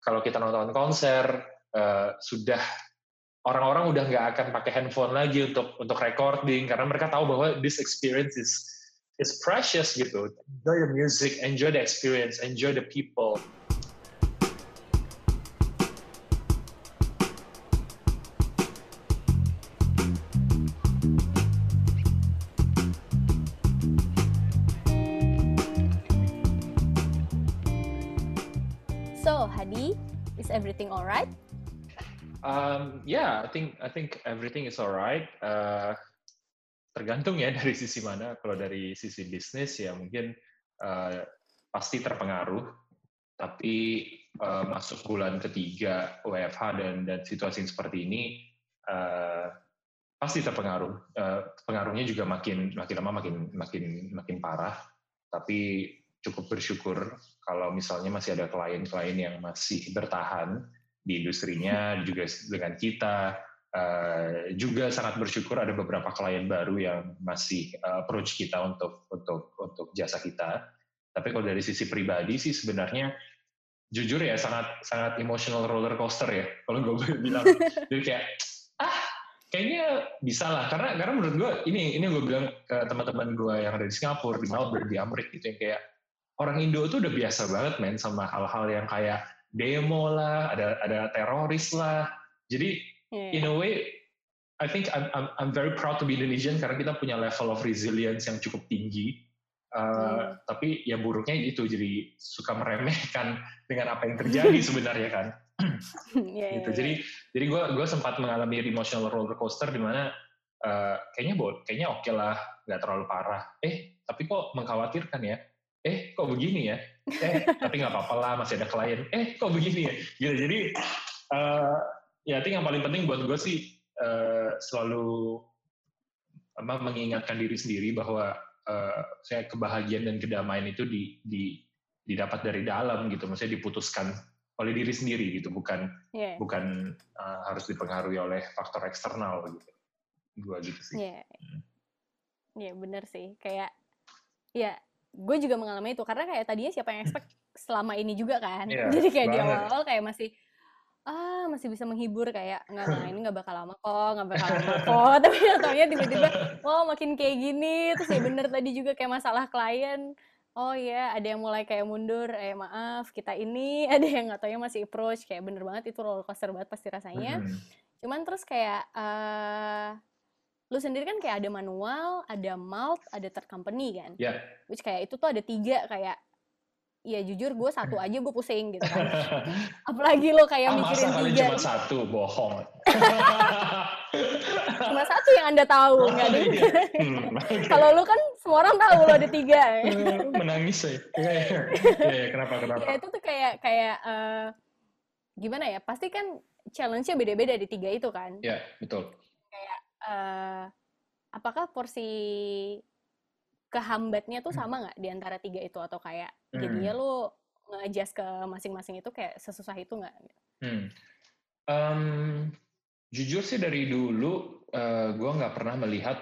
kalau kita nonton konser uh, sudah orang-orang udah nggak akan pakai handphone lagi untuk untuk recording karena mereka tahu bahwa this experience is is precious gitu. Enjoy the music, enjoy the experience, enjoy the people. Think I think everything is alright. Uh, tergantung ya dari sisi mana. Kalau dari sisi bisnis ya mungkin uh, pasti terpengaruh. Tapi uh, masuk bulan ketiga WFH dan dan situasi seperti ini uh, pasti terpengaruh. Uh, pengaruhnya juga makin makin lama makin makin makin parah. Tapi cukup bersyukur kalau misalnya masih ada klien-klien yang masih bertahan di industrinya juga dengan kita. Uh, juga sangat bersyukur ada beberapa klien baru yang masih uh, approach kita untuk untuk untuk jasa kita. Tapi kalau dari sisi pribadi sih sebenarnya jujur ya sangat sangat emotional roller coaster ya kalau gue bilang. Jadi kayak ah kayaknya bisa lah. Karena karena menurut gue ini ini gue bilang ke teman-teman gue yang ada di Singapura di Melbourne di Amerika gitu yang kayak orang Indo tuh udah biasa banget men sama hal-hal yang kayak demo lah, ada ada teroris lah. Jadi yeah. in a way, I think I'm, I'm I'm very proud to be Indonesian karena kita punya level of resilience yang cukup tinggi. Uh, yeah. Tapi ya buruknya itu jadi suka meremehkan dengan apa yang terjadi sebenarnya kan. yeah, gitu. Yeah, jadi jadi gue gue sempat mengalami emotional roller coaster di mana uh, kayaknya bo kayaknya oke okay lah nggak terlalu parah. Eh tapi kok mengkhawatirkan ya eh kok begini ya eh tapi nggak apa-apa lah masih ada klien eh kok begini ya gitu jadi uh, ya think yang paling penting buat gue sih uh, selalu apa mengingatkan diri sendiri bahwa uh, saya kebahagiaan dan kedamaian itu di, di didapat dari dalam gitu maksudnya diputuskan oleh diri sendiri gitu bukan yeah. bukan uh, harus dipengaruhi oleh faktor eksternal gitu gue gitu sih Iya, yeah. hmm. yeah, benar sih kayak ya gue juga mengalami itu karena kayak tadinya siapa yang expect selama ini juga kan. Yeah, jadi kayak banget. di awal kayak masih ah masih bisa menghibur kayak nggak nah ini nggak bakal lama kok nggak bakal lama kok. Tapi taunya tiba-tiba oh makin kayak gini. Terus ya bener tadi juga kayak masalah klien. Oh ya ada yang mulai kayak mundur. Eh maaf kita ini ada yang nggak taunya masih approach. Kayak bener banget itu roller coaster banget pasti rasanya. Hmm. cuman terus kayak uh, lu sendiri kan kayak ada manual, ada malt, ada third company kan. Iya. Yeah. Which kayak itu tuh ada tiga kayak ya jujur gue satu aja gue pusing gitu kan. Apalagi lo kayak ah, mikirin masa tiga. cuma satu, bohong. cuma satu yang anda tahu, nggak ada. hmm, Kalau lu kan semua orang tahu lo ada tiga. Menangis ya. Ya, ya, kenapa kenapa? Ya itu tuh kayak kayak uh, gimana ya? Pasti kan challenge-nya beda-beda di tiga itu kan. Iya, betul uh, apakah porsi kehambatnya tuh sama nggak di antara tiga itu atau kayak hmm. jadinya lu nge ke masing-masing itu kayak sesusah itu nggak? Hmm. Um, jujur sih dari dulu uh, eh, gue nggak pernah melihat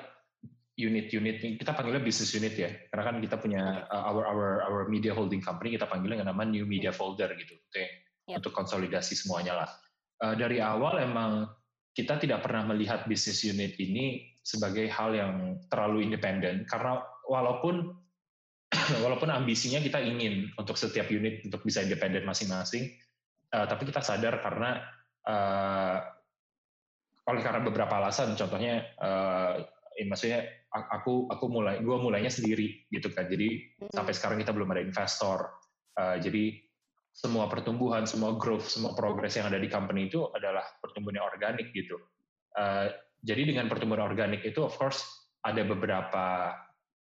unit-unit kita panggilnya business unit ya karena kan kita punya uh, our our our media holding company kita panggilnya dengan nama new media folder gitu oke yep. untuk konsolidasi semuanya lah uh, dari awal emang kita tidak pernah melihat bisnis unit ini sebagai hal yang terlalu independen. Karena walaupun walaupun ambisinya kita ingin untuk setiap unit untuk bisa independen masing-masing uh, tapi kita sadar karena uh, oleh karena beberapa alasan contohnya uh, ya maksudnya aku aku mulai gue mulainya sendiri gitu kan. Jadi mm -hmm. sampai sekarang kita belum ada investor. Uh, jadi semua pertumbuhan, semua growth, semua progress yang ada di company itu adalah pertumbuhan yang organik gitu. Uh, jadi dengan pertumbuhan organik itu, of course, ada beberapa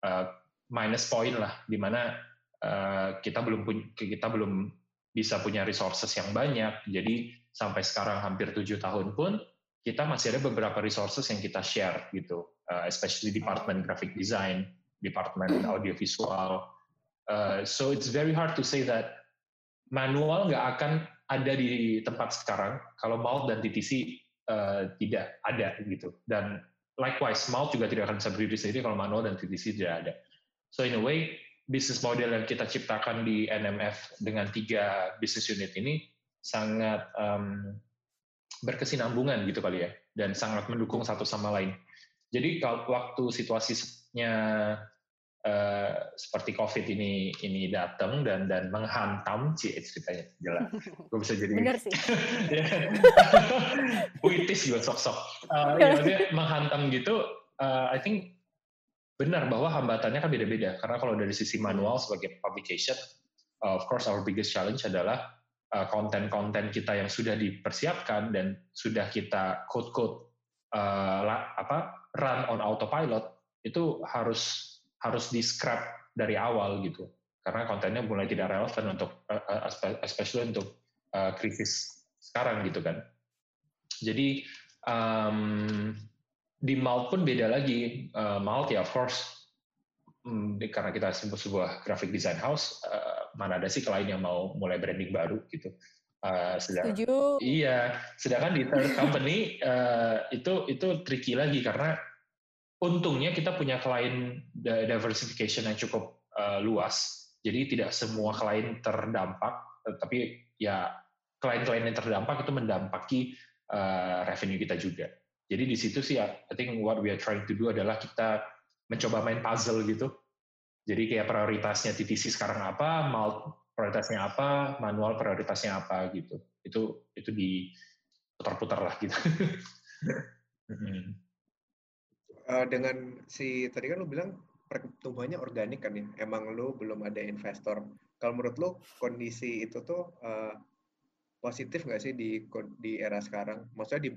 uh, minus point lah, di mana uh, kita belum kita belum bisa punya resources yang banyak. Jadi sampai sekarang hampir tujuh tahun pun kita masih ada beberapa resources yang kita share gitu, uh, especially department graphic design, department audiovisual. Uh, so it's very hard to say that manual nggak akan ada di tempat sekarang. Kalau Malt dan TTC uh, eh, tidak ada gitu. Dan likewise Malt juga tidak akan bisa berdiri sendiri kalau manual dan TTC tidak ada. So in a way bisnis model yang kita ciptakan di NMF dengan tiga bisnis unit ini sangat um, berkesinambungan gitu kali ya, dan sangat mendukung satu sama lain. Jadi kalau waktu situasinya uh, seperti COVID ini ini datang dan dan menghantam sih ceritanya jelas, gue bisa jadi benar sih, puitis gue sok-sok, uh, ya, menghantam gitu, uh, I think benar bahwa hambatannya kan beda-beda. Karena kalau dari sisi manual sebagai publication, uh, of course our biggest challenge adalah Uh, konten-konten kita yang sudah dipersiapkan dan sudah kita code-code uh, apa run on autopilot itu harus harus di scrap dari awal gitu karena kontennya mulai tidak relevan untuk uh, especially untuk uh, krisis sekarang gitu kan jadi um, di Malt pun beda lagi uh, Malt ya of course um, karena kita sebuah, sebuah graphic design house uh, mana ada sih klien yang mau mulai branding baru gitu. Uh, sedang, Setuju. Iya, sedangkan di third company uh, itu itu tricky lagi karena untungnya kita punya klien diversification yang cukup uh, luas. Jadi tidak semua klien terdampak, tapi ya klien-klien yang terdampak itu mendampaki uh, revenue kita juga. Jadi di situ sih, I think what we are trying to do adalah kita mencoba main puzzle gitu jadi kayak prioritasnya TTC sekarang apa, malt prioritasnya apa, manual prioritasnya apa gitu. Itu itu di putar-putar lah gitu. uh, dengan si tadi kan lu bilang pertumbuhannya organik kan ya. Emang lu belum ada investor. Kalau menurut lu kondisi itu tuh uh, positif nggak sih di di era sekarang? Maksudnya di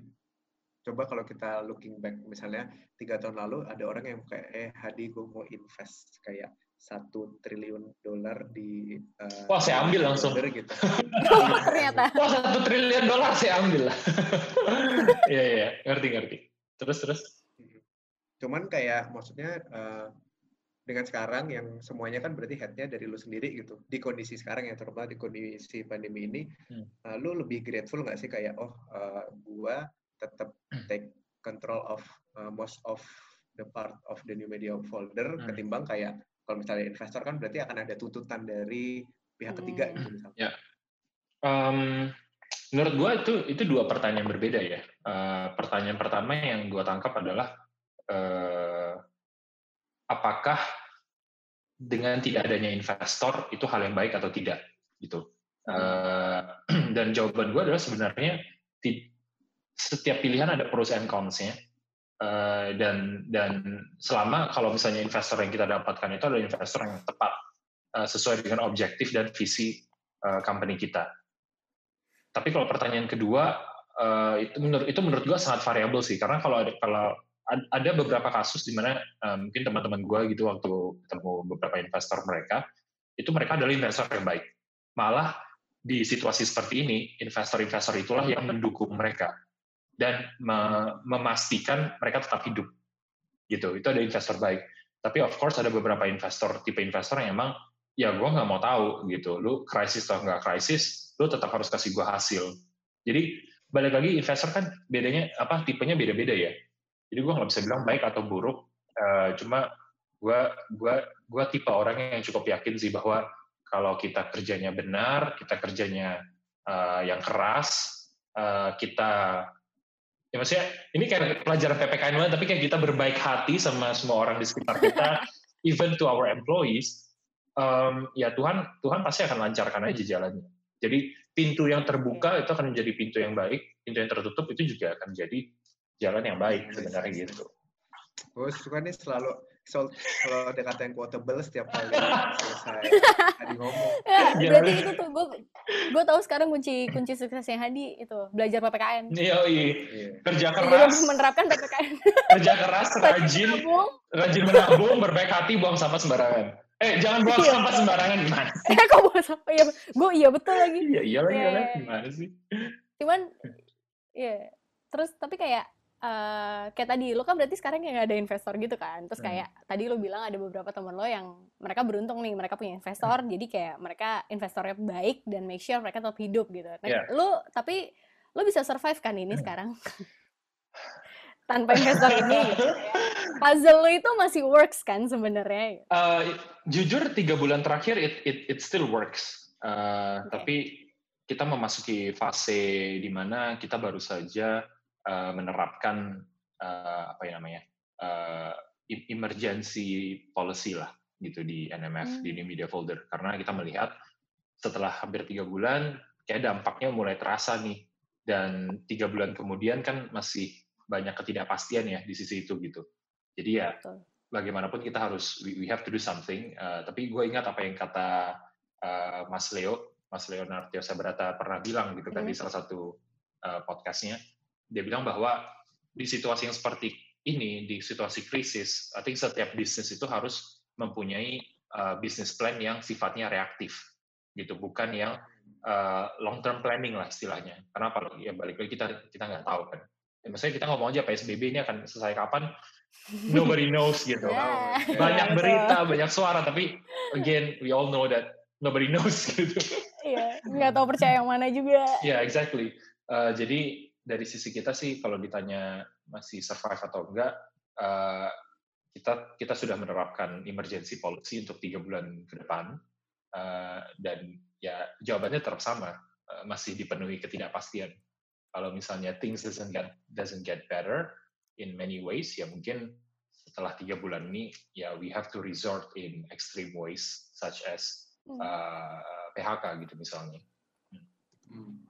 coba kalau kita looking back misalnya tiga tahun lalu ada orang yang kayak eh Hadi gue mau invest kayak satu triliun dolar di uh, wah saya ambil langsung gitu. ternyata wah satu triliun dolar saya ambil lah iya iya ngerti ngerti terus terus cuman kayak maksudnya uh, dengan sekarang yang semuanya kan berarti headnya dari lu sendiri gitu di kondisi sekarang yang terutama di kondisi pandemi ini hmm. uh, lu lebih grateful nggak sih kayak oh uh, gua tetap take control of uh, most of the part of the new media folder hmm. ketimbang kayak kalau misalnya investor kan berarti akan ada tuntutan dari pihak ketiga hmm. gitu misalnya. Ya. Um, menurut gua itu itu dua pertanyaan berbeda ya. Uh, pertanyaan pertama yang gua tangkap adalah uh, apakah dengan tidak adanya investor itu hal yang baik atau tidak gitu. Uh, dan jawaban gue adalah sebenarnya setiap pilihan ada pros and cons-nya. Uh, dan dan selama kalau misalnya investor yang kita dapatkan itu adalah investor yang tepat uh, sesuai dengan objektif dan visi uh, company kita. Tapi kalau pertanyaan kedua uh, itu menurut itu menurut gue sangat variabel sih karena kalau ada kalau ada beberapa kasus di mana uh, mungkin teman-teman gue gitu waktu ketemu beberapa investor mereka itu mereka adalah investor yang baik. Malah di situasi seperti ini investor-investor itulah yang mendukung mereka dan memastikan mereka tetap hidup. Gitu itu ada investor baik. Tapi of course ada beberapa investor tipe investor yang emang ya gue nggak mau tahu gitu. Lu krisis atau nggak krisis lu tetap harus kasih gue hasil. Jadi balik lagi investor kan bedanya apa tipenya beda-beda ya jadi gue nggak bisa bilang baik atau buruk uh, cuma gue gua gua tipe orang yang cukup yakin sih bahwa kalau kita kerjanya benar kita kerjanya uh, yang keras uh, kita ya maksudnya ini kayak pelajaran PPKN banget tapi kayak kita berbaik hati sama semua orang di sekitar kita even to our employees um, ya Tuhan Tuhan pasti akan lancarkan aja jalannya. Jadi pintu yang terbuka itu akan menjadi pintu yang baik pintu yang tertutup itu juga akan menjadi jalan yang baik sebenarnya gitu gue suka nih selalu so, kalau ada kata yang quotable setiap kali selesai Hadi ngomong. Ya, berarti itu tuh gue gue tahu sekarang kunci kunci suksesnya Hadi itu belajar PPKN. Iya, iya. Kerja keras. menerapkan PPKN. Kerja keras, rajin, rajin menabung, berbaik hati, buang sampah sembarangan. Eh, jangan buang iya. sampah sembarangan gimana? Ya, kok buang sampah? Iya, gue iya betul lagi. Iya, iya lagi, iya, gimana sih? Cuman, ya, terus tapi kayak Uh, kayak tadi lo kan berarti sekarang yang ada investor gitu kan terus hmm. kayak hmm. tadi lo bilang ada beberapa teman lo yang mereka beruntung nih mereka punya investor hmm. jadi kayak mereka investornya baik dan make sure mereka tetap hidup gitu nah, yeah. lo tapi lo bisa survive kan ini hmm. sekarang tanpa investor ini gitu. puzzle lo itu masih works kan sebenarnya uh, jujur tiga bulan terakhir it it it still works uh, eh, okay. tapi kita memasuki fase di mana kita baru saja uh, menerapkan uh, apa ya namanya uh, emergency policy lah gitu di NMF hmm. di New Media Folder karena kita melihat setelah hampir tiga bulan kayak dampaknya mulai terasa nih dan tiga bulan kemudian kan masih banyak ketidakpastian ya di sisi itu gitu jadi ya Betul. bagaimanapun kita harus we, we have to do something uh, tapi gue ingat apa yang kata uh, Mas Leo Mas Leonardo Sabrata pernah bilang gitu kan hmm. di salah satu uh, podcastnya, dia bilang bahwa di situasi yang seperti ini, di situasi krisis, I think setiap bisnis itu harus mempunyai uh, bisnis plan yang sifatnya reaktif, gitu, bukan yang uh, long term planning lah istilahnya. Karena apa? Ya balik lagi kita kita nggak tahu kan. Ya, maksudnya kita ngomong aja PSBB ini akan selesai kapan? Nobody knows gitu. Yeah. Banyak berita, banyak suara, tapi again we all know that nobody knows gitu. Iya, nggak tahu percaya yang mana juga. Iya, yeah, exactly. Uh, jadi dari sisi kita sih kalau ditanya masih survive atau enggak, uh, kita kita sudah menerapkan emergency policy untuk tiga bulan ke depan uh, dan ya jawabannya tetap sama, uh, masih dipenuhi ketidakpastian. Kalau misalnya things doesn't get doesn't get better in many ways, ya mungkin setelah tiga bulan ini ya we have to resort in extreme ways such as uh, PHK gitu misalnya. Hmm.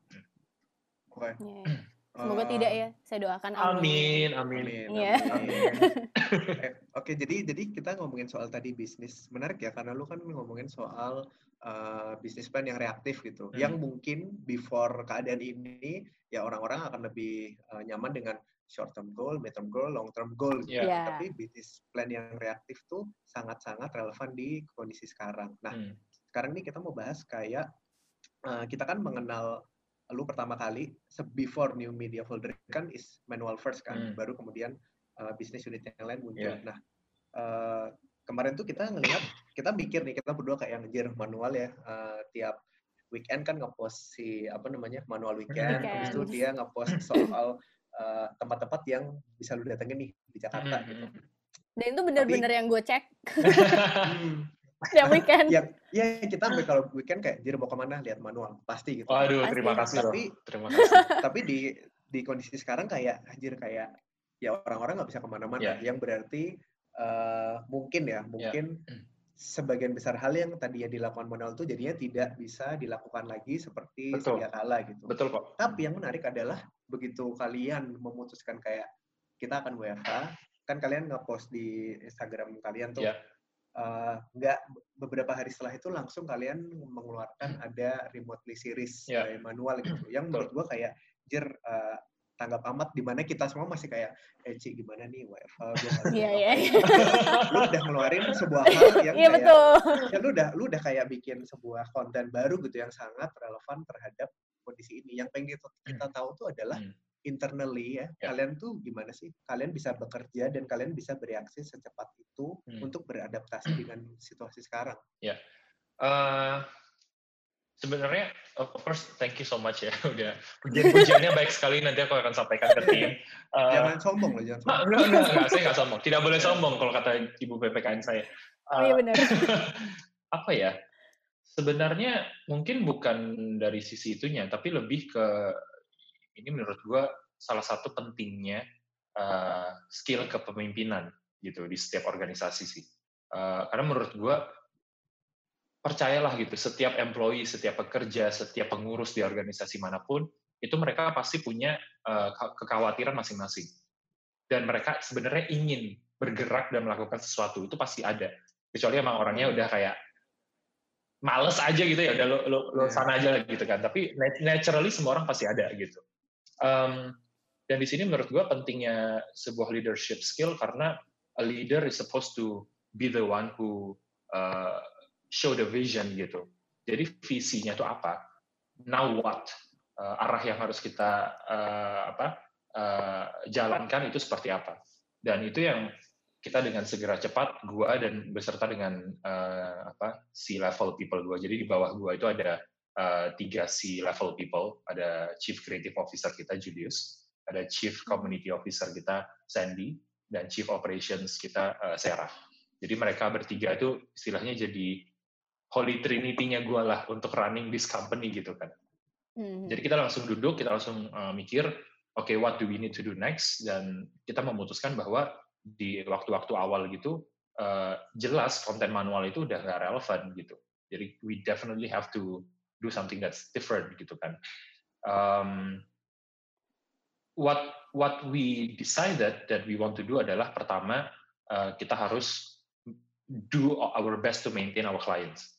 Okay. Yeah. Semoga uh, tidak ya, saya doakan. Amin, amin. amin, yeah. amin. eh, Oke, okay, jadi jadi kita ngomongin soal tadi bisnis menarik ya, karena lu kan ngomongin soal uh, bisnis plan yang reaktif gitu, hmm. yang mungkin before keadaan ini ya orang-orang akan lebih uh, nyaman dengan short term goal, mid term goal, long term goal. Gitu. Yeah. Tapi bisnis plan yang reaktif tuh sangat-sangat relevan di kondisi sekarang. Nah, hmm sekarang ini kita mau bahas kayak uh, kita kan mengenal lu pertama kali before new media folder kan is manual first kan, hmm. baru kemudian uh, bisnis unit yang lain muncul. Yeah. Nah uh, kemarin tuh kita ngelihat kita mikir nih kita berdua kayak ngejar manual ya uh, tiap weekend kan ngepost si apa namanya manual weekend, weekend. habis itu dia ngepost soal tempat-tempat uh, yang bisa lu datengin nih di Jakarta hmm. gitu. Dan itu benar-benar yang gue cek. Hmm yang weekend. ya, ya kita kalau weekend kayak jadi mau ke mana lihat manual pasti gitu. Waduh, terima kasih tapi, loh. Terima kasih. tapi di di kondisi sekarang kayak anjir kayak ya orang-orang nggak bisa ke mana-mana. Yeah. Yang berarti uh, mungkin ya, mungkin yeah. sebagian besar hal yang tadi ya dilakukan manual itu jadinya tidak bisa dilakukan lagi seperti Betul. sedia kala gitu. Betul kok. Tapi yang menarik adalah begitu kalian memutuskan kayak kita akan WFH, kan kalian nge-post di Instagram kalian tuh. Yeah uh, nggak beberapa hari setelah itu langsung kalian mengeluarkan hmm. ada remotely series yeah. manual gitu yang menurut gua kayak jer uh, tanggap amat di mana kita semua masih kayak eh Ci gimana nih WFH Iya iya. Lu udah ngeluarin sebuah hal yang yeah, kayak betul. ya lu udah lu udah kayak bikin sebuah konten baru gitu yang sangat relevan terhadap kondisi ini. Yang pengen kita, kita hmm. tahu tuh adalah hmm internally ya, yeah. kalian tuh gimana sih? Kalian bisa bekerja dan kalian bisa bereaksi secepat itu hmm. untuk beradaptasi dengan situasi sekarang. Ya, yeah. uh, sebenarnya of course thank you so much ya udah pujian-pujiannya baik sekali nanti aku akan sampaikan ke tim. Uh, jangan sombong loh, jangan sombong. Enggak, enggak, enggak, saya nggak sombong. Tidak boleh sombong kalau kata ibu PPKN saya. Uh, oh iya benar. apa ya? Sebenarnya mungkin bukan dari sisi itunya, tapi lebih ke ini menurut gue salah satu pentingnya uh, skill kepemimpinan gitu di setiap organisasi sih. Uh, karena menurut gue percayalah gitu setiap employee, setiap pekerja, setiap pengurus di organisasi mana pun itu mereka pasti punya uh, kekhawatiran masing-masing. Dan mereka sebenarnya ingin bergerak dan melakukan sesuatu itu pasti ada. Kecuali emang orangnya udah kayak males aja gitu ya udah lo, lo, lo iya. sana aja gitu kan. Tapi naturally semua orang pasti ada gitu Um, dan di sini menurut gue pentingnya sebuah leadership skill karena a leader is supposed to be the one who uh, show the vision gitu. Jadi visinya itu apa? Now what? Uh, arah yang harus kita uh, apa uh, jalankan itu seperti apa? Dan itu yang kita dengan segera cepat gua dan beserta dengan uh, apa si level people gua. Jadi di bawah gua itu ada uh, tiga C level people, ada Chief Creative Officer kita Julius, ada Chief Community Officer kita Sandy, dan Chief Operations kita uh, Sarah. Jadi mereka bertiga itu istilahnya jadi holy trinity-nya gue lah untuk running this company gitu kan. Mm-hmm. Jadi kita langsung duduk, kita langsung uh, mikir, oke, okay, what do we need to do next? Dan kita memutuskan bahwa di waktu-waktu awal gitu, uh, jelas konten manual itu udah nggak relevan gitu. Jadi we definitely have to do something that's different gitu kan. Um, what what we decided that we want to do adalah pertama uh, kita harus do our best to maintain our clients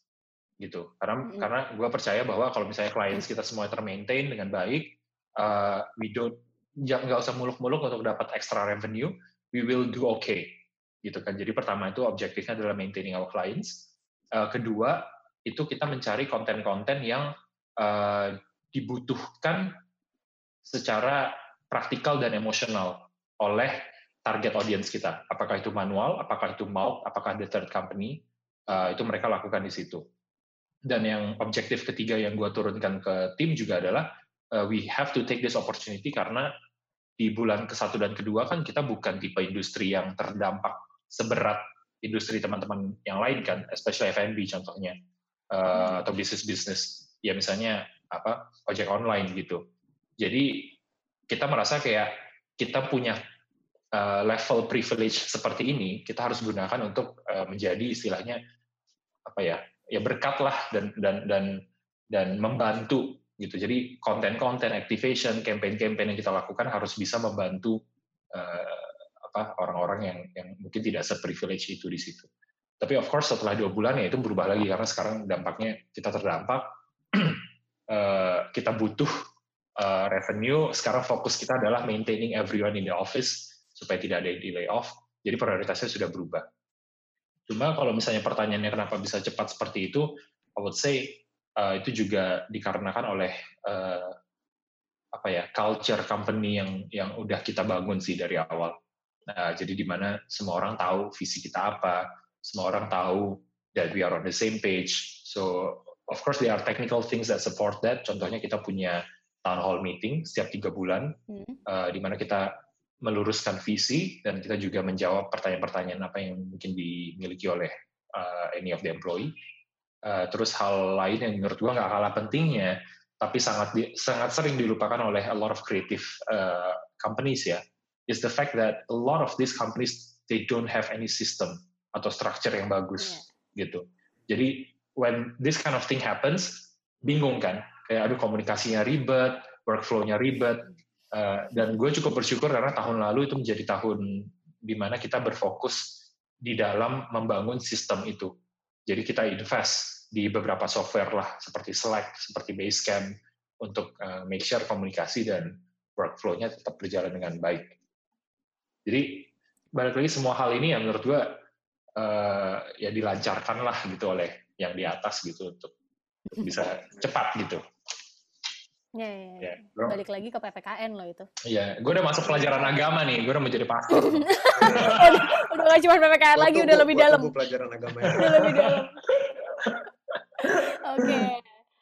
gitu karena mm-hmm. karena gue percaya bahwa kalau misalnya clients kita semua termaintain dengan baik uh, we don't nggak usah muluk-muluk untuk dapat extra revenue we will do okay gitu kan jadi pertama itu objektifnya adalah maintaining our clients uh, kedua itu kita mencari konten-konten yang uh, dibutuhkan secara praktikal dan emosional oleh target audience kita. Apakah itu manual, apakah itu mouth, apakah the third company, uh, itu mereka lakukan di situ. Dan yang objektif ketiga yang gue turunkan ke tim juga adalah uh, we have to take this opportunity karena di bulan ke-1 dan kedua kan kita bukan tipe industri yang terdampak seberat industri teman-teman yang lain kan, especially F&B contohnya, uh, atau bisnis-bisnis, ya misalnya apa ojek online gitu. Jadi kita merasa kayak kita punya uh, level privilege seperti ini, kita harus gunakan untuk uh, menjadi istilahnya apa ya, ya berkat lah dan dan dan dan membantu gitu. Jadi konten-konten, activation, campaign-campaign yang kita lakukan harus bisa membantu uh, apa orang-orang yang yang mungkin tidak seprivilege itu di situ. Tapi of course setelah dua bulan ya itu berubah lagi karena sekarang dampaknya kita terdampak, uh, kita butuh uh, revenue, sekarang fokus kita adalah maintaining everyone in the office supaya tidak ada di layoff. Jadi prioritasnya sudah berubah. Cuma kalau misalnya pertanyaannya kenapa bisa cepat seperti itu, I would say uh, itu juga dikarenakan oleh apa ya culture company yang yang udah kita bangun sih dari awal. Nah, jadi di mana semua orang tahu visi kita apa, semua orang tahu that we are on the same page. So of course there are technical things that support that. Contohnya kita punya town hall meeting setiap tiga bulan, hmm. uh, di mana kita meluruskan visi dan kita juga menjawab pertanyaan-pertanyaan apa yang mungkin dimiliki oleh uh, any of the employee. Uh, terus hal lain yang menurut gua nggak kalah pentingnya, tapi sangat di, sangat sering dilupakan oleh a lot of creative uh, companies ya, is the fact that a lot of these companies they don't have any system atau structure yang bagus yeah. gitu. Jadi when this kind of thing happens, bingung kan kayak aduh komunikasinya ribet, workflow-nya ribet. Uh, dan gue cukup bersyukur karena tahun lalu itu menjadi tahun di mana kita berfokus di dalam membangun sistem itu. Jadi kita invest di beberapa software lah, seperti Slack, seperti Basecamp, untuk uh, make sure komunikasi dan workflow-nya tetap berjalan dengan baik. Jadi balik lagi semua hal ini yang menurut gue uh, ya dilancarkan lah gitu oleh yang di atas gitu untuk bisa cepat gitu. Ya, ya, ya. ya balik lagi ke PPKN loh itu. Iya, gue udah masuk pelajaran agama nih, gue udah mau jadi pastor. udah, udah gak cuma PPKN lagi, udah lebih dalam. pelajaran agama ya. udah lebih dalam. Oke. Okay.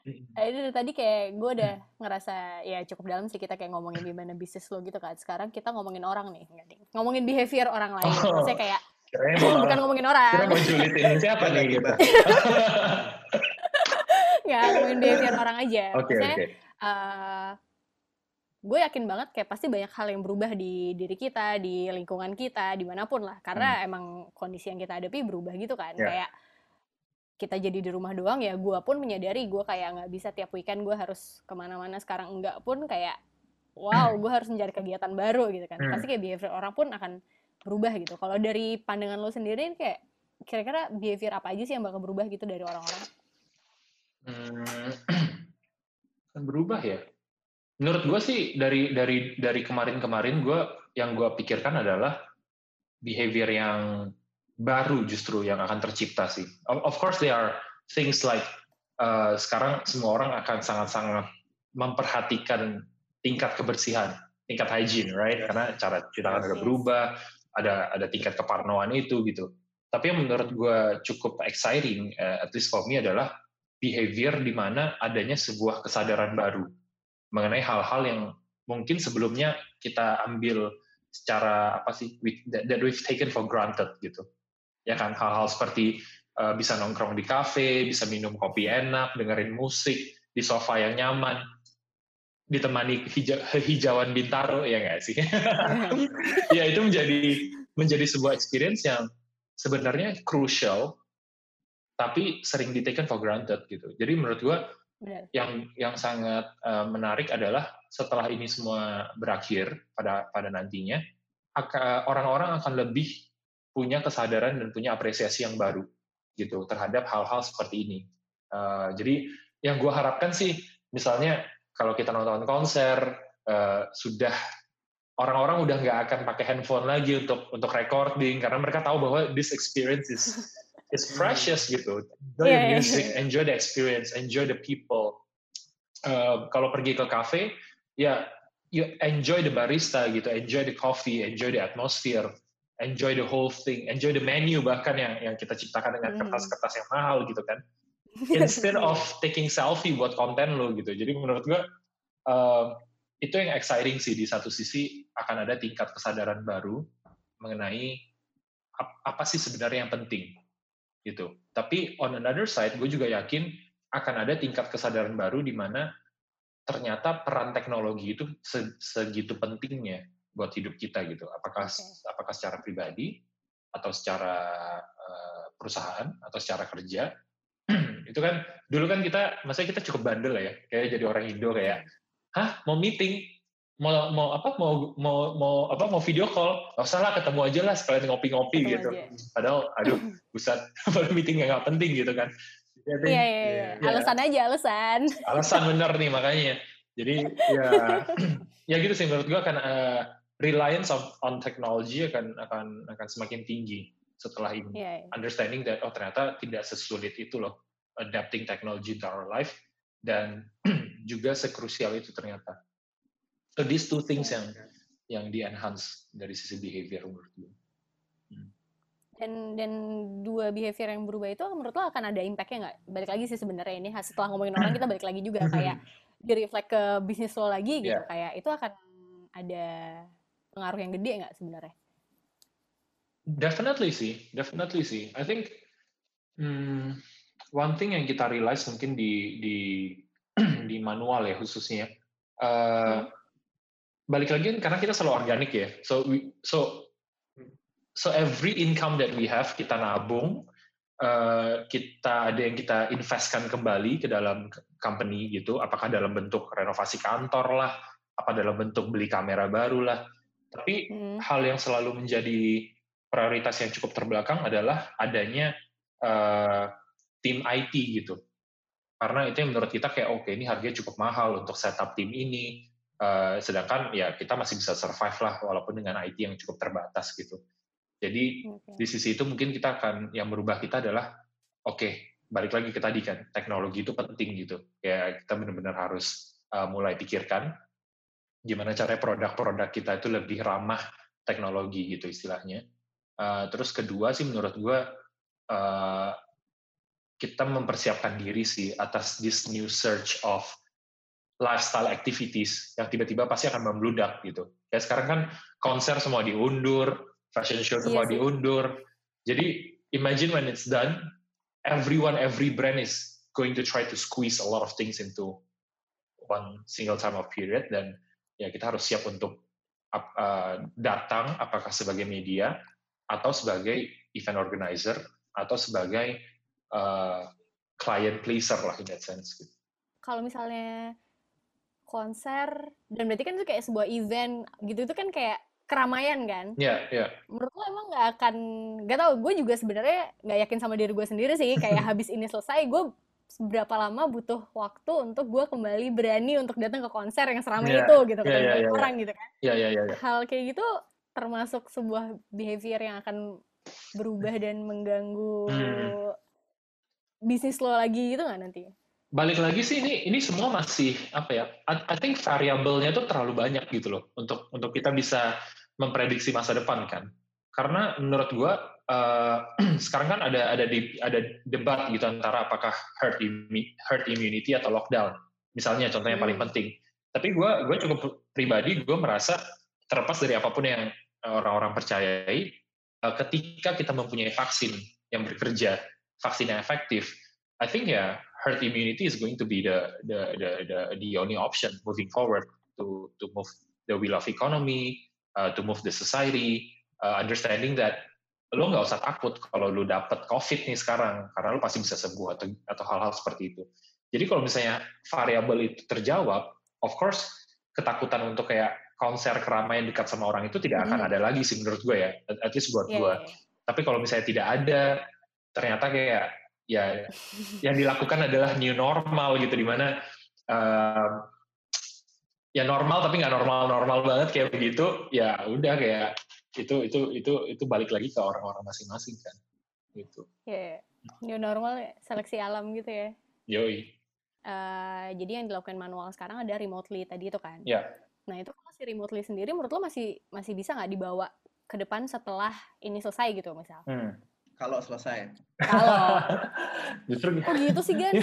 Nah, itu tadi kayak gue udah ngerasa ya cukup dalam sih kita kayak ngomongin gimana bisnis lo gitu kan. Sekarang kita ngomongin orang nih, ngomongin behavior orang lain. Oh, Maksudnya kayak bukan ngomongin orang. Kira mau julitin siapa nih gitu. Nggak, ngomongin behavior orang aja. Oke, okay, oke. Okay uh, gue yakin banget kayak pasti banyak hal yang berubah di diri kita, di lingkungan kita, di mana pun lah. Karena hmm. emang kondisi yang kita hadapi berubah gitu kan. Yeah. Kayak kita jadi di rumah doang ya, gue pun menyadari gue kayak nggak bisa tiap weekend gue harus ke mana-mana. Sekarang enggak pun kayak, wow, gue harus mencari kegiatan baru gitu kan. Hmm. Pasti kayak behavior orang pun akan berubah gitu. Kalau dari pandangan lo sendiri kayak kira-kira behavior apa aja sih yang bakal berubah gitu dari orang-orang? Hmm berubah ya? Menurut gue sih dari dari dari kemarin-kemarin gue yang gue pikirkan adalah behavior yang baru justru yang akan tercipta sih. Of course there are things like uh, sekarang semua orang akan sangat-sangat memperhatikan tingkat kebersihan, tingkat hygiene, right? Karena cara cuci tangan berubah, ada ada tingkat keparnoan itu gitu. Tapi yang menurut gue cukup exciting, uh, at least for me adalah behavior di mana adanya sebuah kesadaran baru mengenai hal-hal yang mungkin sebelumnya kita ambil secara apa sih that we've taken for granted gitu ya kan hal-hal seperti uh, bisa nongkrong di kafe bisa minum kopi enak dengerin musik di sofa yang nyaman ditemani hijau, hijauan bintaro ya nggak sih? ya itu menjadi menjadi sebuah experience yang sebenarnya crucial tapi sering di taken for granted gitu. Jadi menurut gua yang yang sangat uh, menarik adalah setelah ini semua berakhir pada pada nantinya orang-orang akan lebih punya kesadaran dan punya apresiasi yang baru gitu terhadap hal-hal seperti ini. Uh, jadi yang gue harapkan sih misalnya kalau kita nonton konser uh, sudah orang-orang udah nggak akan pakai handphone lagi untuk untuk recording karena mereka tahu bahwa this experience is is precious gitu. Enjoy yeah, the music, yeah. enjoy the experience, enjoy the people. Uh, kalau pergi ke cafe, ya you enjoy the barista gitu, enjoy the coffee, enjoy the atmosphere, enjoy the whole thing, enjoy the menu bahkan yang yang kita ciptakan dengan hmm. kertas-kertas yang mahal gitu kan instead of taking selfie buat konten lo gitu. Jadi menurut gue uh, itu yang exciting sih di satu sisi akan ada tingkat kesadaran baru mengenai apa sih sebenarnya yang penting gitu. Tapi on another side gue juga yakin akan ada tingkat kesadaran baru di mana ternyata peran teknologi itu segitu pentingnya buat hidup kita gitu. Apakah okay. apakah secara pribadi atau secara uh, perusahaan atau secara kerja itu kan dulu kan kita masa kita cukup bandel ya. Kayak jadi orang Indo kayak hah mau meeting? Mau mau apa? Mau mau mau apa? Mau video call? Nggak usah lah ketemu aja lah sekalian ngopi-ngopi gitu. aja. padahal aduh pusat pada meeting nggak penting gitu kan. Iya iya iya ya. alasan aja alasan. Alasan bener nih makanya. Jadi ya ya gitu sih menurut gua kan uh, reliance of, on technology akan akan akan semakin tinggi setelah ini yeah, yeah. understanding that oh ternyata tidak sesulit itu loh adapting technology to our life dan juga sekrusial itu ternyata. So these two things yang yang di enhance dari sisi behavior menurut gue. Hmm. Dan dan dua behavior yang berubah itu menurut lo akan ada impactnya nggak? Balik lagi sih sebenarnya ini setelah ngomongin orang kita balik lagi juga kayak di reflect ke bisnis lo lagi gitu yeah. kayak itu akan ada pengaruh yang gede nggak sebenarnya? Definitely sih, definitely sih. I think hmm, one thing yang kita realize mungkin di di di manual ya khususnya uh, balik lagi karena kita selalu organik ya so we, so so every income that we have kita nabung uh, kita ada yang kita investkan kembali ke dalam company gitu apakah dalam bentuk renovasi kantor lah apa dalam bentuk beli kamera baru lah tapi hmm. hal yang selalu menjadi prioritas yang cukup terbelakang adalah adanya uh, tim IT gitu. Karena itu yang menurut kita kayak oke okay, ini harganya cukup mahal untuk setup tim ini. Uh, sedangkan ya kita masih bisa survive lah walaupun dengan IT yang cukup terbatas gitu. Jadi okay. di sisi itu mungkin kita akan yang merubah kita adalah oke okay, balik lagi ke tadi kan teknologi itu penting gitu. Kayak kita benar-benar harus uh, mulai pikirkan gimana cara produk-produk kita itu lebih ramah teknologi gitu istilahnya. Uh, terus kedua sih menurut gue uh, kita mempersiapkan diri sih atas this new search of lifestyle activities yang tiba-tiba pasti akan membludak gitu. Kayak sekarang kan konser semua diundur, fashion show semua iya diundur. Jadi imagine when it's done, everyone, every brand is going to try to squeeze a lot of things into one single time of period dan ya kita harus siap untuk uh, datang apakah sebagai media atau sebagai event organizer atau sebagai uh, client pleaser lah in that sense. Gitu. Kalau misalnya konser dan berarti kan itu kayak sebuah event gitu itu kan kayak keramaian kan? Iya, yeah, iya. Yeah. Menurut lo emang nggak akan, nggak tau, gue juga sebenarnya nggak yakin sama diri gue sendiri sih, kayak habis ini selesai, gue berapa lama butuh waktu untuk gue kembali berani untuk datang ke konser yang seramai yeah, itu gitu, yeah, yeah, yeah, orang yeah. gitu kan? Iya, yeah, iya, yeah, iya. Yeah, Hal kayak gitu termasuk sebuah behavior yang akan berubah dan mengganggu hmm bisnis lo lagi gitu nggak nanti? Balik lagi sih ini ini semua masih apa ya? I, think variabelnya tuh terlalu banyak gitu loh untuk untuk kita bisa memprediksi masa depan kan. Karena menurut gua uh, sekarang kan ada ada di, ada debat gitu antara apakah herd herd immunity atau lockdown. Misalnya contoh yang paling hmm. penting. Tapi gua gue cukup pribadi gue merasa terlepas dari apa pun yang orang-orang percayai, uh, ketika kita mempunyai vaksin yang bekerja vaksin yang efektif, I think yeah, herd immunity is going to be the the the the, the only option moving forward to to move the wheel of economy, uh, to move the society, uh, understanding that lo nggak usah takut kalau lo dapet COVID nih sekarang, karena lo pasti bisa sembuh atau atau hal-hal seperti itu. Jadi kalau misalnya variabel itu terjawab, of course ketakutan untuk kayak konser keramaian dekat sama orang itu tidak akan hmm. ada lagi sih menurut gue ya, at least buat yeah, gue. Yeah. Iya. Tapi kalau misalnya tidak ada, ternyata kayak ya yang dilakukan adalah new normal gitu di mana uh, ya normal tapi nggak normal normal banget kayak begitu ya udah kayak itu itu itu itu balik lagi ke orang-orang masing-masing kan gitu ya yeah. new normal seleksi alam gitu ya yoi uh, jadi yang dilakukan manual sekarang ada remotely tadi itu kan ya yeah. Nah itu kalau si remotely sendiri menurut lo masih masih bisa nggak dibawa ke depan setelah ini selesai gitu misal hmm kalau selesai. Kalau. Justru oh gitu sih Gan.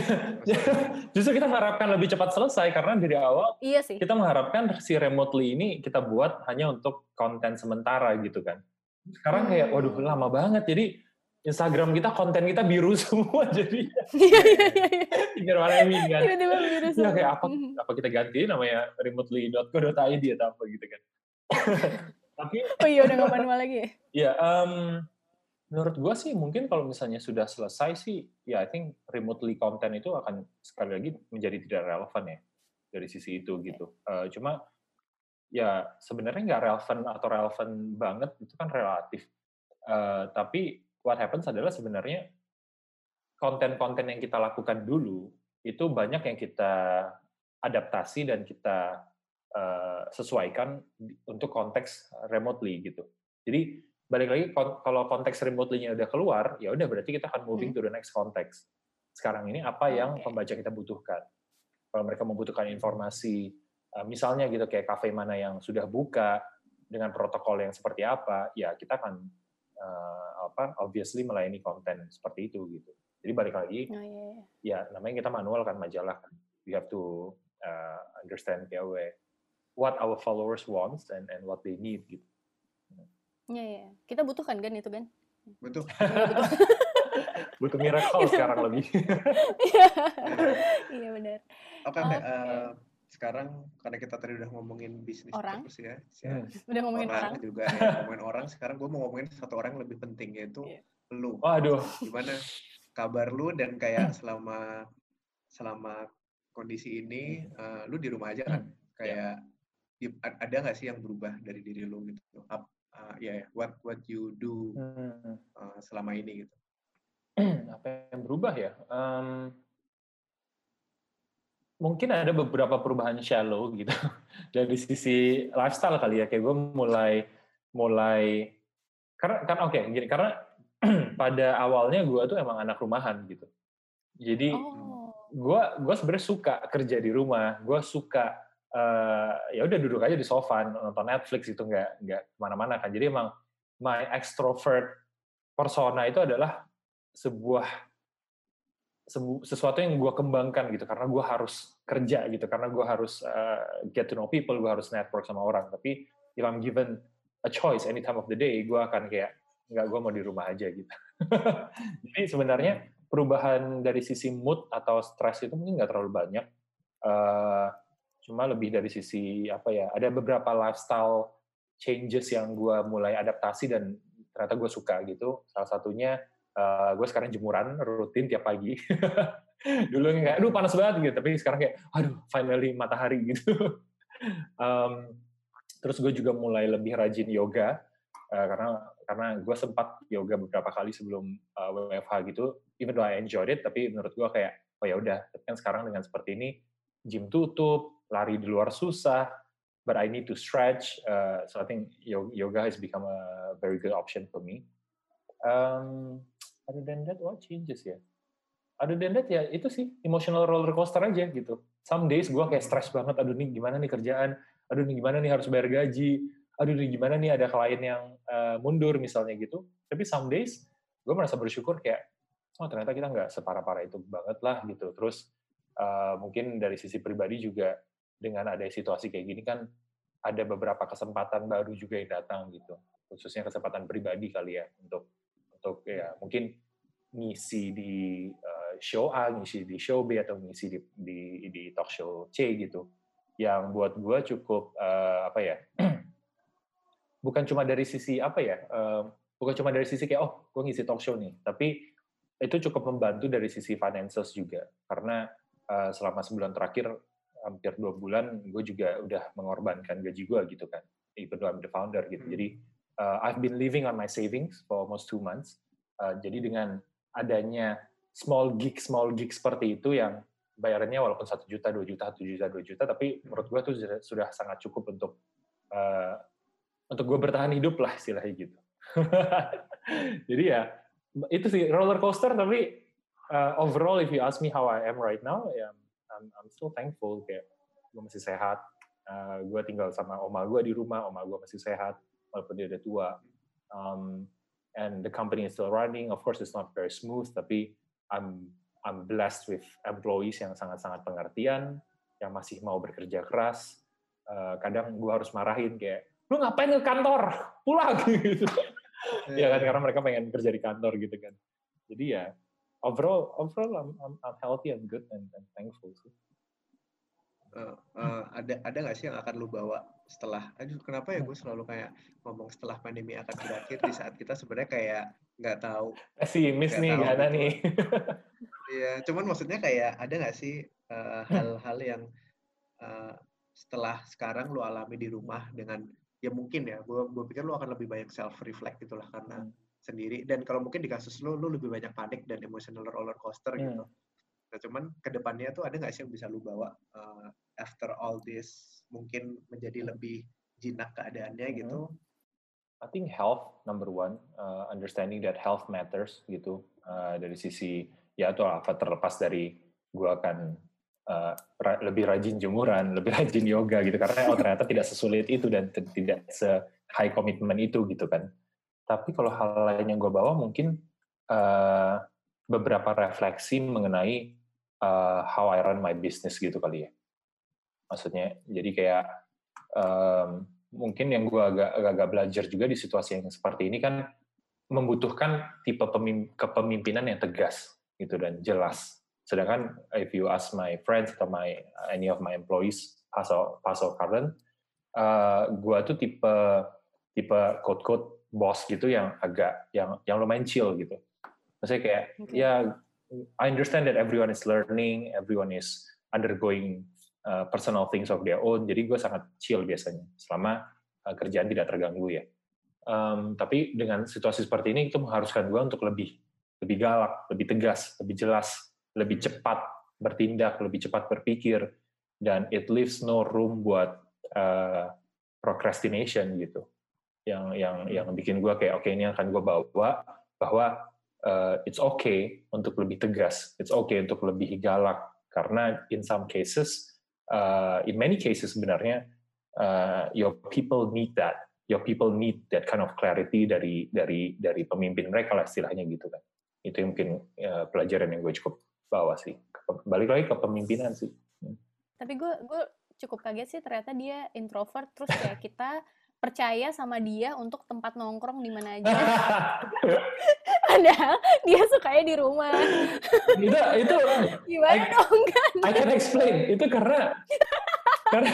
Justru kita mengharapkan lebih cepat selesai karena dari awal iya sih. kita mengharapkan si remotely ini kita buat hanya untuk konten sementara gitu kan. Sekarang kayak hmm. waduh lama banget jadi Instagram kita konten kita biru semua jadi. Iya iya iya tinggal warna ini kan. Tiba-tiba biru semua ya kayak apa hmm. apa kita ganti namanya remotely.co.id atau apa gitu kan. Tapi oh iya udah nggak manual lagi ya? Um, Menurut gue sih mungkin kalau misalnya sudah selesai sih, ya I think remotely content itu akan sekali lagi menjadi tidak relevan ya dari sisi itu gitu. Uh, cuma ya sebenarnya nggak relevan atau relevan banget itu kan relatif. Uh, tapi what happens adalah sebenarnya konten-konten yang kita lakukan dulu itu banyak yang kita adaptasi dan kita uh, sesuaikan untuk konteks remotely gitu. Jadi balik lagi kalau konteks remotely-nya udah keluar, ya udah berarti kita akan moving hmm. to the next context. Sekarang ini apa yang pembaca kita butuhkan? Kalau mereka membutuhkan informasi, eh, misalnya gitu kayak kafe mana yang sudah buka dengan protokol yang seperti apa, ya kita akan uh, apa obviously melayani konten seperti itu gitu. Jadi balik lagi, oh, yeah. Iya. ya namanya kita manual kan majalah kan. We have to uh, understand kayak what our followers wants and and what they need gitu. Iya, iya. Kita butuhkan kan itu kan? Butuh. butuh miracle sekarang lebih. Iya, iya benar. Oke, okay, okay. uh, eh, sekarang karena kita tadi udah ngomongin bisnis orang terus ya, hmm. udah ngomongin orang, orang. juga ya, ngomongin orang. Sekarang gue mau ngomongin satu orang yang lebih penting yaitu yeah. lu. Waduh. Gimana kabar lu dan kayak selama selama kondisi ini uh, lu di rumah aja kan? Hmm. Kayak yeah. ada nggak sih yang berubah dari diri lu gitu? uh, ya yeah, what what you do uh, selama ini gitu apa yang berubah ya um, mungkin ada beberapa perubahan shallow gitu. Dari sisi lifestyle kali ya kayak gue mulai mulai karena kan oke okay, gini karena pada awalnya gue tuh emang anak rumahan gitu. Jadi oh. gue gue sebenarnya suka kerja di rumah gue suka uh, ya udah duduk aja di sofa nonton Netflix itu nggak nggak ke mana-mana kan. Jadi emang my extrovert persona itu adalah sebuah sebu, sesuatu yang gue kembangkan gitu. Karena gue harus kerja gitu. Karena gue harus uh, get to know people gue harus network sama orang. Tapi if I'm given a choice any time of the day gue akan kayak nggak gue mau di rumah aja gitu. Jadi sebenarnya perubahan dari sisi mood atau stres itu mungkin nggak terlalu banyak. Uh, cuma lebih dari sisi apa ya ada beberapa lifestyle changes yang gue mulai adaptasi dan ternyata gue suka gitu. Salah satunya uh, gue sekarang jemuran rutin tiap pagi dulu kayak aduh panas banget gitu tapi sekarang kayak aduh finally matahari gitu um, terus gue juga mulai lebih rajin yoga uh, karena karena gue sempat yoga beberapa kali sebelum uh, eh, WFH gitu even though I enjoyed it tapi menurut gue kayak oh ya udah tapi kan sekarang dengan seperti ini gym tutup lari di luar susah, but I need to stretch. Uh, so I think yoga has become a very good option for me. Um, other than that, what changes ya? Other than that ya itu sih emotional roller coaster aja gitu. Some days gue kayak stress banget. Aduh nih gimana nih kerjaan? Aduh nih gimana nih harus bayar gaji? Aduh nih gimana nih ada klien yang uh, mundur misalnya gitu. Tapi some days gue merasa bersyukur kayak oh ternyata kita nggak separah-parah itu banget lah gitu. Terus uh, mungkin dari sisi pribadi juga dengan ada situasi kayak gini kan ada beberapa kesempatan baru juga yang datang gitu khususnya kesempatan pribadi kali ya untuk untuk ya mungkin ngisi di uh, show A, ngisi di show B atau ngisi di di, di talk show C gitu. Yang buat gue cukup uh, apa ya? bukan cuma dari sisi apa ya? Uh, bukan cuma dari sisi kayak oh gue ngisi talk show nih, tapi itu cukup membantu dari sisi finances juga karena uh, selama sebulan terakhir hampir dua bulan gue juga udah mengorbankan gaji gue gitu kan even though I'm the founder gitu hmm. jadi uh, I've been living on my savings for almost two months. Uh, jadi dengan adanya small gig small gig seperti itu yang bayarannya walaupun satu juta dua juta satu juta dua juta tapi menurut gue tuh sudah, sangat cukup untuk uh, untuk gue bertahan hidup lah istilahnya gitu. Jadi ya itu sih roller coaster tapi uh, overall if you ask me how I am right now ya I'm, I'm still thankful kayak gue masih sehat. Uh, gue tinggal sama oma gue di rumah oma gue masih sehat walaupun dia udah tua. Um, and the company is still running. Of course it's not very smooth tapi I'm I'm blessed with employees yang sangat-sangat pengertian yang masih mau bekerja keras. Uh, kadang gue harus marahin kayak lu ngapain ke kantor? Pulang. Gitu. Ya kan karena mereka pengen kerja di kantor gitu kan. Jadi ya overall overall I'm I'm, I'm healthy and good and, and thankful sih uh, uh, ada ada nggak sih yang akan lu bawa setelah aduh kenapa ya gue selalu kayak ngomong setelah pandemi akan berakhir di saat kita sebenarnya kayak nggak tahu pesimis nih nggak ada gitu. nih iya cuman maksudnya kayak ada nggak sih hal-hal uh, yang uh, setelah sekarang lu alami di rumah dengan ya mungkin ya gue gue pikir lu akan lebih banyak self reflect gitulah karena hmm. sendiri dan kalau mungkin di kasus lu lu lebih banyak panik dan emotional roller coaster hmm. gitu nah cuman ke depannya tuh ada nggak sih yang bisa lu bawa uh, after all this mungkin menjadi lebih jinak keadaannya hmm. gitu I think health number one uh, understanding that health matters gitu uh, dari sisi ya atau apa terlepas dari gue akan uh, lebih rajin jemuran, lebih rajin yoga gitu karena oh ternyata tidak sesulit itu dan tidak se high commitment itu gitu kan. Tapi kalau hal lain yang gue bawa mungkin uh, beberapa refleksi mengenai uh, how I run my business gitu kali ya. Maksudnya jadi kayak um, mungkin yang gue agak, agak belajar juga di situasi yang seperti ini kan membutuhkan tipe kepemimpinan yang tegas gitu dan jelas Sedangkan if you ask my friends atau my any of my employees pas pas current, uh, gua tuh tipe tipe code code boss gitu yang agak yang yang lumayan chill gitu. Maksudnya kayak okay. ya I understand that everyone is learning, everyone is undergoing uh, personal things of their own. Jadi gue sangat chill biasanya selama uh, kerjaan tidak terganggu ya. Um, tapi dengan situasi seperti ini itu mengharuskan gue untuk lebih lebih galak, lebih tegas, lebih jelas lebih cepat bertindak, lebih cepat berpikir, dan it leaves no room buat uh, procrastination gitu. Yang yang yang bikin gue kayak oke okay, ini akan gue bawa bahwa uh, it's okay untuk lebih tegas, it's okay untuk lebih galak karena in some cases, uh, in many cases sebenarnya uh, your people need that, your people need that kind of clarity dari dari dari pemimpin mereka lah istilahnya gitu kan. Itu yang mungkin uh, pelajaran yang gue cukup bawah sih. Balik lagi ke pemimpinan sih. Hmm. Tapi gue gue cukup kaget sih ternyata dia introvert terus kayak kita percaya sama dia untuk tempat nongkrong di mana aja. Padahal dia sukanya di rumah. itu itu gimana I, dong kan? I can explain. Itu karena karena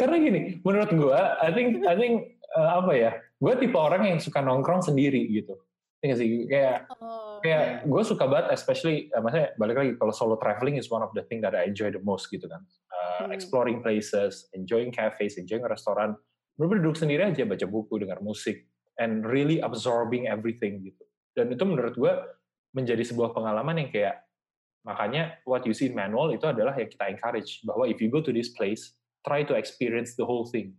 karena gini, menurut gue, I think I think uh, apa ya? Gue tipe orang yang suka nongkrong sendiri gitu. Iya sih kayak oh, kayak gue suka banget especially uh, maksudnya balik lagi kalau solo traveling is one of the thing that I enjoy the most gitu kan uh, hmm. exploring places enjoying cafes enjoying restoran bener duduk sendiri aja baca buku dengar musik and really absorbing everything gitu. Dan itu menurut gue menjadi sebuah pengalaman yang kayak makanya what you see in manual itu adalah yang kita encourage bahwa if you go to this place try to experience the whole thing.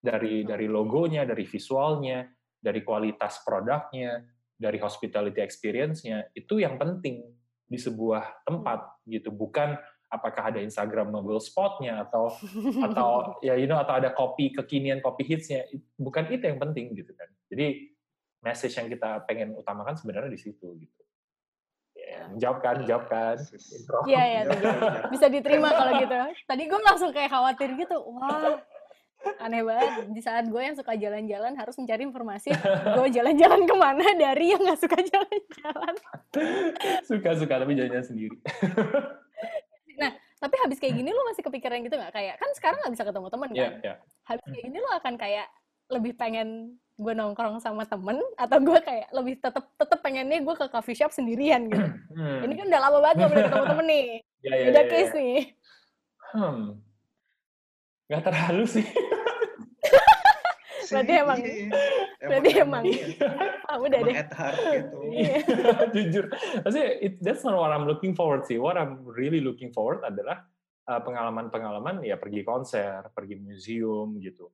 Dari dari logonya dari visualnya dari kualitas produknya dari hospitality experience-nya itu yang penting di sebuah tempat gitu. Bukan apakah ada Instagramable spotnya atau atau ya you know atau ada kopi kekinian kopi hitsnya bukan itu yang penting gitu kan. Jadi message yang kita pengen utamakan sebenarnya di situ gitu. Ya jawab kan jawab kan. Iya ya bisa diterima kalau gitu. Tadi gue langsung kayak khawatir gitu. Wah aneh banget. Di saat gue yang suka jalan-jalan harus mencari informasi gue jalan-jalan ke mana dari yang nggak suka jalan-jalan? Suka suka tapi jalan-jalan sendiri tapi habis kayak gini lu masih kepikiran gitu nggak? Kayak kan sekarang nggak bisa ketemu temen kan? yeah, yeah. habis kayak gini lu akan kayak lebih pengen gue nongkrong sama temen atau gue kayak lebih tetep tetep pengennya gue ke coffee shop sendirian gitu? Hmm. ini kan udah lama banget gue belum ketemu temen nih. Yeah, yeah, beda yeah, case yeah. nih. Hmm. Nggak terlalu sih berarti emang berarti emang ah udah deh. at heart gitu. Iya. jujur. Maksudnya it, that's not what I'm looking forward sih what I'm really looking forward adalah uh, pengalaman-pengalaman ya pergi konser pergi museum gitu.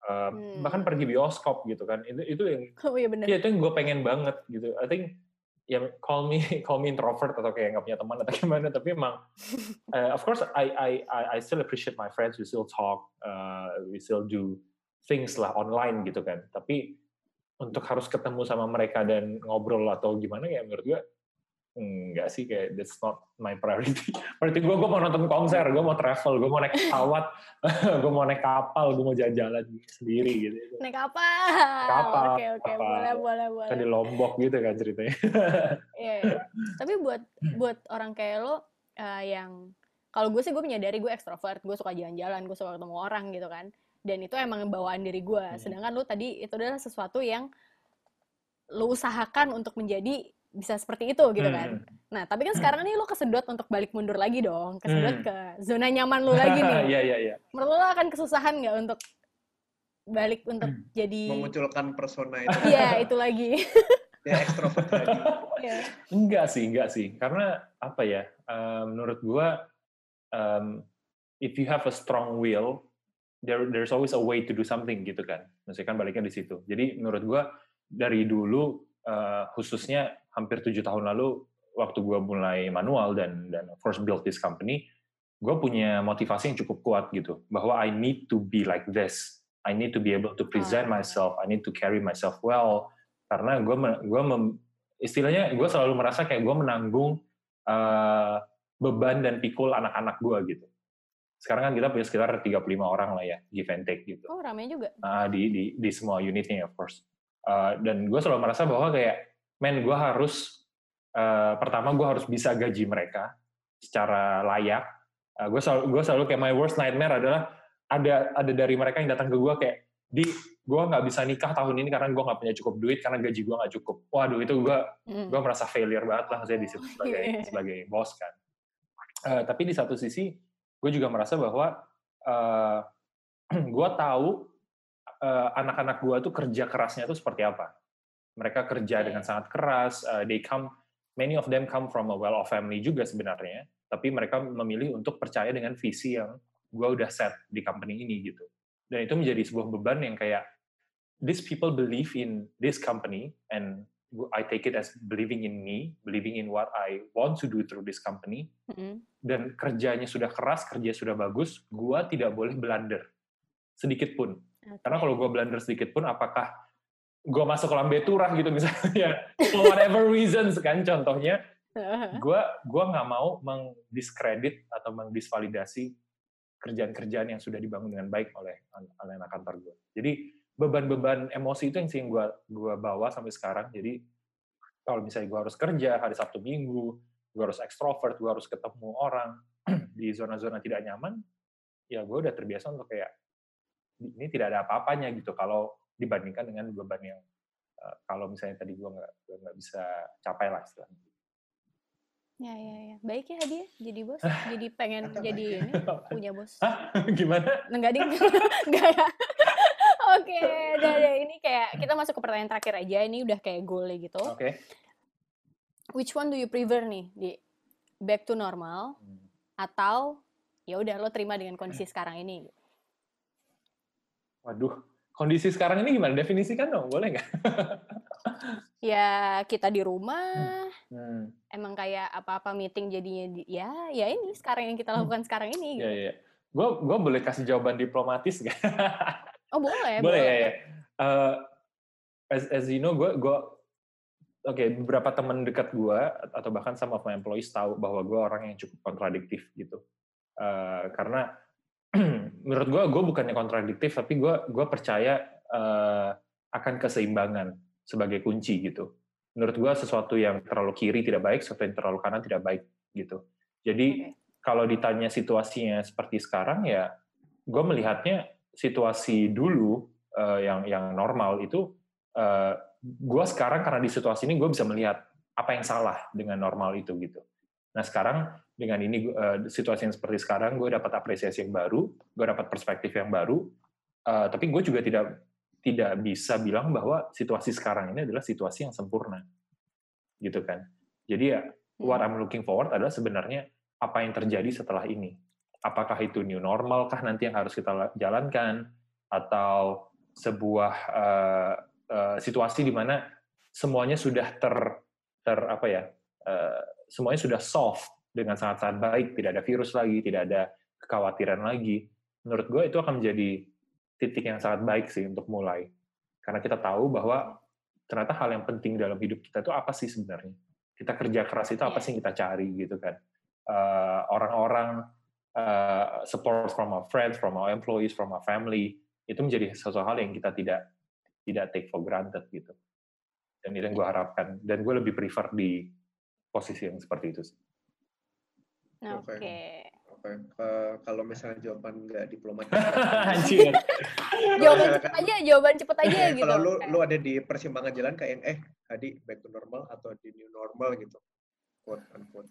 Uh, Hmm. bahkan pergi bioskop gitu kan. Itu itu yang oh iya bener. ya itu yang gue pengen banget gitu. I think ya call me call me introvert atau kayak nggak punya teman atau gimana tapi emang uh, of course I, I I I still appreciate my friends. We still talk uh, we still do things lah online gitu kan. Tapi untuk harus ketemu sama mereka dan ngobrol atau gimana ya menurut gue enggak sih kayak that's not my priority. Priority gue gue mau nonton konser gue mau travel gue mau naik pesawat gue mau naik kapal gue mau jalan-jalan sendiri gitu. Naik apa Kapal, oke oke. kapal. boleh boleh boleh. Kan di lombok gitu kan ceritanya. Iya, iya. tapi buat buat orang kayak lo eh, yang kalau gue sih gue menyadari gue ekstrovert gue suka jalan-jalan gue suka ketemu orang gitu kan dan itu emang bawaan diri gue Hmm. sedangkan lo tadi itu adalah sesuatu yang lo usahakan untuk menjadi bisa seperti itu gitu kan Hmm. nah tapi kan sekarang nih lo kesedot untuk balik mundur lagi dong kesedot Hmm. ke zona nyaman lo lagi nih Iya iya iya. menurut lo akan kesusahan nggak untuk balik untuk Hmm. jadi memunculkan persona itu iya itu lagi dia ekstrovert lagi Iya. Enggak sih, enggak sih. Karena apa ya? eh, menurut gua em, if you have a strong will, there there's always a way to do something gitu kan. Maksudnya kan baliknya di situ. Jadi menurut gua dari dulu eh, khususnya hampir tujuh tahun lalu waktu gua mulai manual dan dan of course build this company, gue punya motivasi yang cukup kuat gitu bahwa I need to be like this. I need to be able to present Ah. myself. I need to carry myself well. Karena gue gue istilahnya gue selalu merasa kayak gue menanggung eh, beban dan pikul anak-anak gue gitu. Sekarang kan kita punya sekitar 35 orang lah ya, give and take gitu. oh ramai juga Ah, di, di di semua unitnya of course. Uh, dan gue selalu merasa bahwa kayak, men gue harus uh, pertama gue harus bisa gaji mereka secara layak. Uh, gue selalu gue selalu kayak my worst nightmare adalah ada ada dari mereka yang datang ke gue kayak di gue nggak bisa nikah tahun ini karena gue nggak punya cukup duit karena gaji gue nggak cukup. Waduh itu gue Hmm. gue merasa failure banget lah saya di situ Oh, sebagai iya. sebagai bos kan. Eh, tapi di satu sisi gue juga merasa bahwa eh gue tahu eh, anak-anak gue tuh kerja kerasnya tuh seperti apa. Mereka kerja Oke. dengan sangat keras. eh, they come many of them come from a well-off family juga sebenarnya. Tapi mereka memilih untuk percaya dengan visi yang gue udah set di company ini gitu. Dan itu menjadi sebuah beban yang kayak these people believe in this company and I take it as believing in me, believing in what I want to do through this company, Mm-mm. dan kerjanya sudah keras, kerja sudah bagus, gua tidak boleh blunder sedikit pun. Karena Oke. kalau gua blunder sedikit pun, apakah gua masuk lambe turah gitu misalnya, for whatever reasons kan contohnya, gua gua nggak mau mengdiskredit atau mengdisvalidasi kerjaan-kerjaan yang sudah dibangun dengan baik oleh oleh anak kantor gua. Jadi beban-beban emosi itu yang sih gua gua bawa sampai sekarang. Jadi kalau misalnya gua harus kerja hari Sabtu Minggu, gua harus ekstrovert, gua harus ketemu orang di zona-zona tidak nyaman, ya gua udah terbiasa untuk kayak ini tidak ada apa-apanya gitu kalau dibandingkan dengan beban yang eh, kalau misalnya tadi gua nggak gua nggak bisa capai lah istilahnya. Ya, ya, ya. Baik ya hadiah jadi bos. Jadi pengen jadi ini punya bos. Hah? Gimana? Enggak ding. Enggak ya. Oke, udah, ini kayak kita masuk ke pertanyaan terakhir aja. Ini udah kayak goal gitu. Oke. Which one do you prefer nih? Di back to normal Hmm. atau ya udah lo terima dengan kondisi sekarang ini? Waduh, kondisi sekarang ini gimana? Definisikan dong, boleh nggak? Ya kita di rumah, Hmm. emang kayak apa-apa meeting jadinya di, ya ya ini sekarang yang kita lakukan sekarang ini. Iya, Gitu. iya. Gue gue boleh kasih jawaban diplomatis nggak? Oh boleh, boleh ya, ya. Eh, as, as you know, gue gue oke beberapa teman dekat gue atau bahkan some of my employees tahu bahwa gue orang yang cukup kontradiktif gitu. Eh, karena menurut gue gue bukannya kontradiktif tapi gue gue percaya uh, akan keseimbangan sebagai kunci gitu menurut gue sesuatu yang terlalu kiri tidak baik sesuatu yang terlalu kanan tidak baik gitu jadi okay. kalau ditanya situasinya seperti sekarang ya gue melihatnya situasi dulu uh, yang yang normal itu uh, gue sekarang karena di situasi ini gue bisa melihat apa yang salah dengan normal itu gitu. Nah sekarang dengan ini uh, situasi yang seperti sekarang gue dapat apresiasi yang baru gue dapat perspektif yang baru uh, tapi gue juga tidak tidak bisa bilang bahwa situasi sekarang ini adalah situasi yang sempurna gitu kan. Jadi ya what I'm looking forward adalah sebenarnya apa yang terjadi setelah ini apakah itu new normal kah nanti yang harus kita jalankan atau sebuah uh, uh, situasi di mana semuanya sudah ter ter apa ya uh, semuanya sudah soft dengan sangat-sangat baik, tidak ada virus lagi, tidak ada kekhawatiran lagi. Menurut gue itu akan menjadi titik yang sangat baik sih untuk mulai. Karena kita tahu bahwa ternyata hal yang penting dalam hidup kita itu apa sih sebenarnya. Kita kerja keras itu apa iya. sih yang kita cari gitu kan. Orang-orang uh, support from our friends, from our employees, from our family, itu menjadi sesuatu hal yang kita tidak tidak take for granted gitu. Dan itu yang gue harapkan. Dan gue lebih prefer di posisi yang seperti itu sih. Oke. Okay. Oke. Uh, kalau misalnya jawaban nggak diplomatis. Anjir. jawaban cepet aja, jawaban cepet aja gitu. Kalau lu lu ada di persimpangan jalan kayak yang eh tadi back to normal atau di new normal gitu. Quote unquote.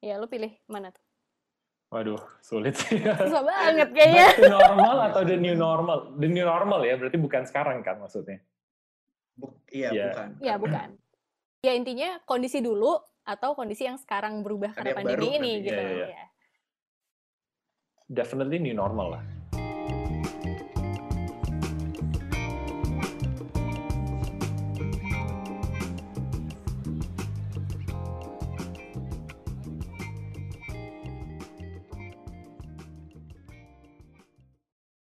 Ya, lu pilih mana tuh? Waduh, sulit sih. Susah banget kayaknya. Back to normal atau the new normal? The new normal ya, berarti bukan sekarang kan maksudnya? Buk, iya, yeah. bukan. Iya, bukan. Ya intinya kondisi dulu atau kondisi yang sekarang berubah karena pandemi ini gitu. Yeah, yeah, yeah. Definitely new normal lah.